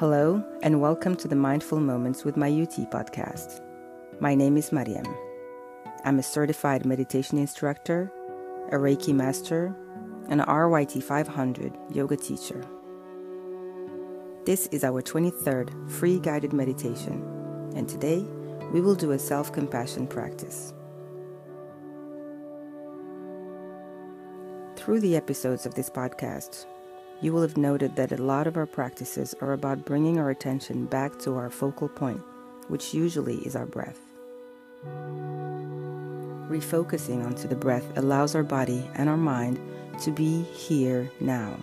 Hello, and welcome to the Mindful Moments with Mayuti podcast. My name is Mariam. I'm a certified meditation instructor, a Reiki master, and an RYT 500 yoga teacher. This is our 23rd free guided meditation, and today we will do a self compassion practice. Through the episodes of this podcast, you will have noted that a lot of our practices are about bringing our attention back to our focal point, which usually is our breath. Refocusing onto the breath allows our body and our mind to be here now.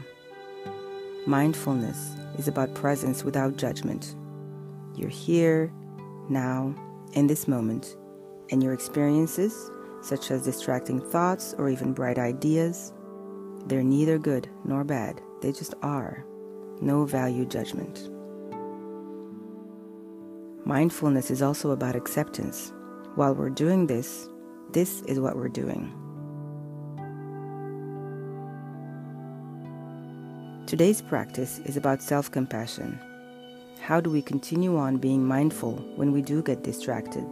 Mindfulness is about presence without judgment. You're here, now, in this moment, and your experiences, such as distracting thoughts or even bright ideas, they're neither good nor bad, they just are. No value judgment. Mindfulness is also about acceptance. While we're doing this, this is what we're doing. Today's practice is about self compassion. How do we continue on being mindful when we do get distracted?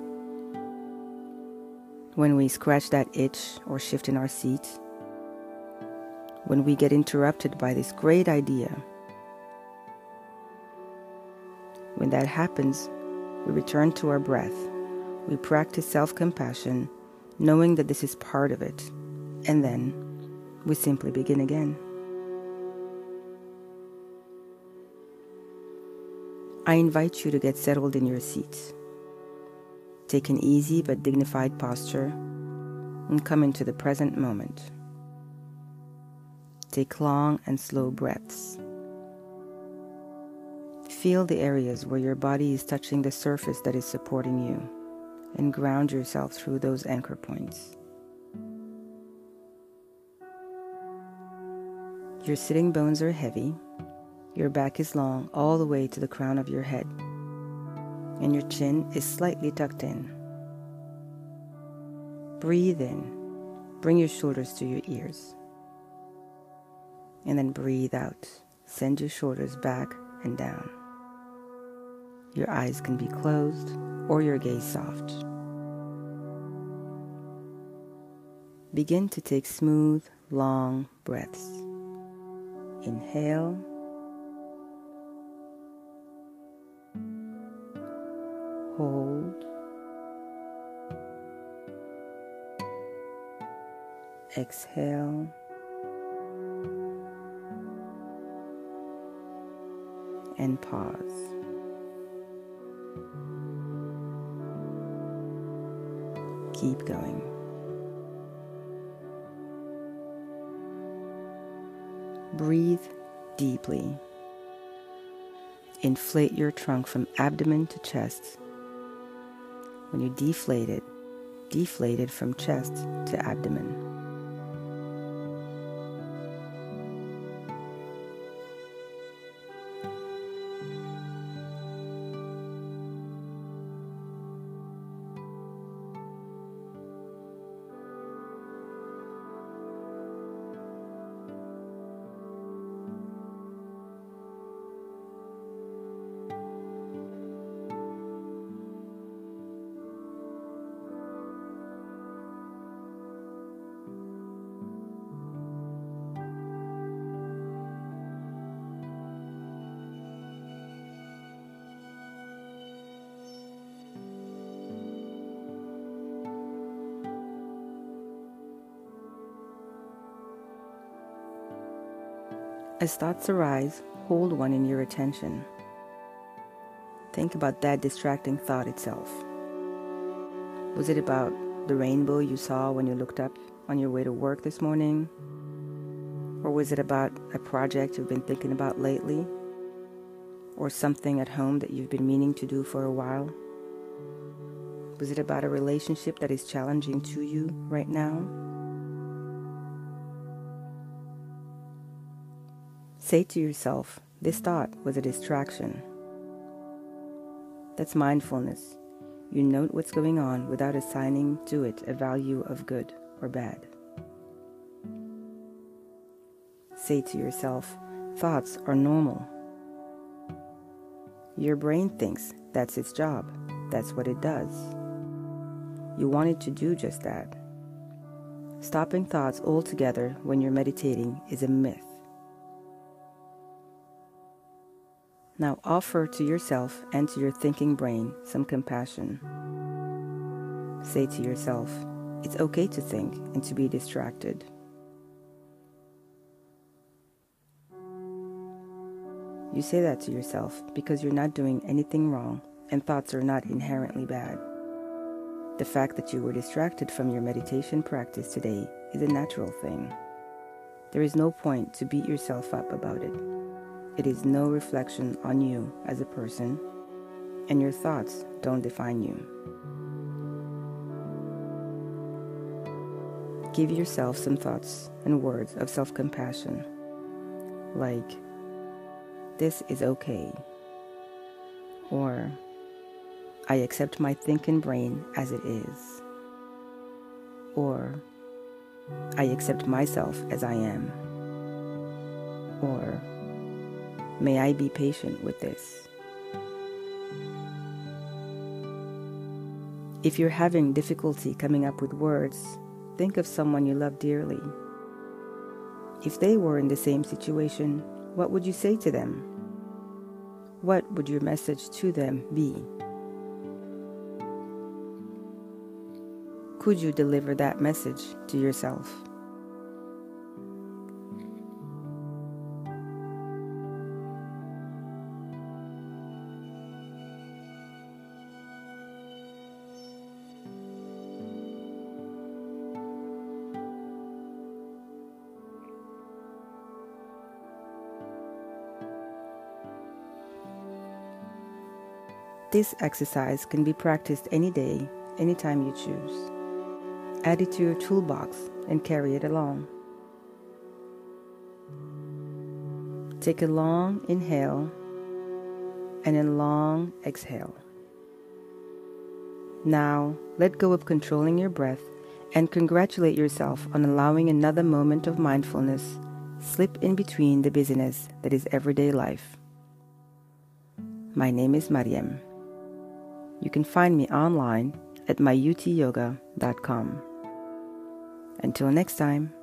When we scratch that itch or shift in our seat? When we get interrupted by this great idea. When that happens, we return to our breath. We practice self compassion, knowing that this is part of it. And then we simply begin again. I invite you to get settled in your seat. Take an easy but dignified posture and come into the present moment. Take long and slow breaths. Feel the areas where your body is touching the surface that is supporting you and ground yourself through those anchor points. Your sitting bones are heavy, your back is long all the way to the crown of your head, and your chin is slightly tucked in. Breathe in, bring your shoulders to your ears and then breathe out. Send your shoulders back and down. Your eyes can be closed or your gaze soft. Begin to take smooth, long breaths. Inhale. Hold. Exhale. And pause. Keep going. Breathe deeply. Inflate your trunk from abdomen to chest. When you deflate it, deflate it from chest to abdomen. As thoughts arise, hold one in your attention. Think about that distracting thought itself. Was it about the rainbow you saw when you looked up on your way to work this morning? Or was it about a project you've been thinking about lately? Or something at home that you've been meaning to do for a while? Was it about a relationship that is challenging to you right now? Say to yourself, this thought was a distraction. That's mindfulness. You note what's going on without assigning to it a value of good or bad. Say to yourself, thoughts are normal. Your brain thinks that's its job, that's what it does. You want it to do just that. Stopping thoughts altogether when you're meditating is a myth. Now offer to yourself and to your thinking brain some compassion. Say to yourself, it's okay to think and to be distracted. You say that to yourself because you're not doing anything wrong and thoughts are not inherently bad. The fact that you were distracted from your meditation practice today is a natural thing. There is no point to beat yourself up about it. It is no reflection on you as a person, and your thoughts don't define you. Give yourself some thoughts and words of self compassion, like, This is okay, or I accept my thinking brain as it is, or I accept myself as I am, or May I be patient with this. If you're having difficulty coming up with words, think of someone you love dearly. If they were in the same situation, what would you say to them? What would your message to them be? Could you deliver that message to yourself? This exercise can be practiced any day, anytime you choose. Add it to your toolbox and carry it along. Take a long inhale and a long exhale. Now, let go of controlling your breath and congratulate yourself on allowing another moment of mindfulness slip in between the busyness that is everyday life. My name is Mariam. You can find me online at myutyoga.com. Until next time.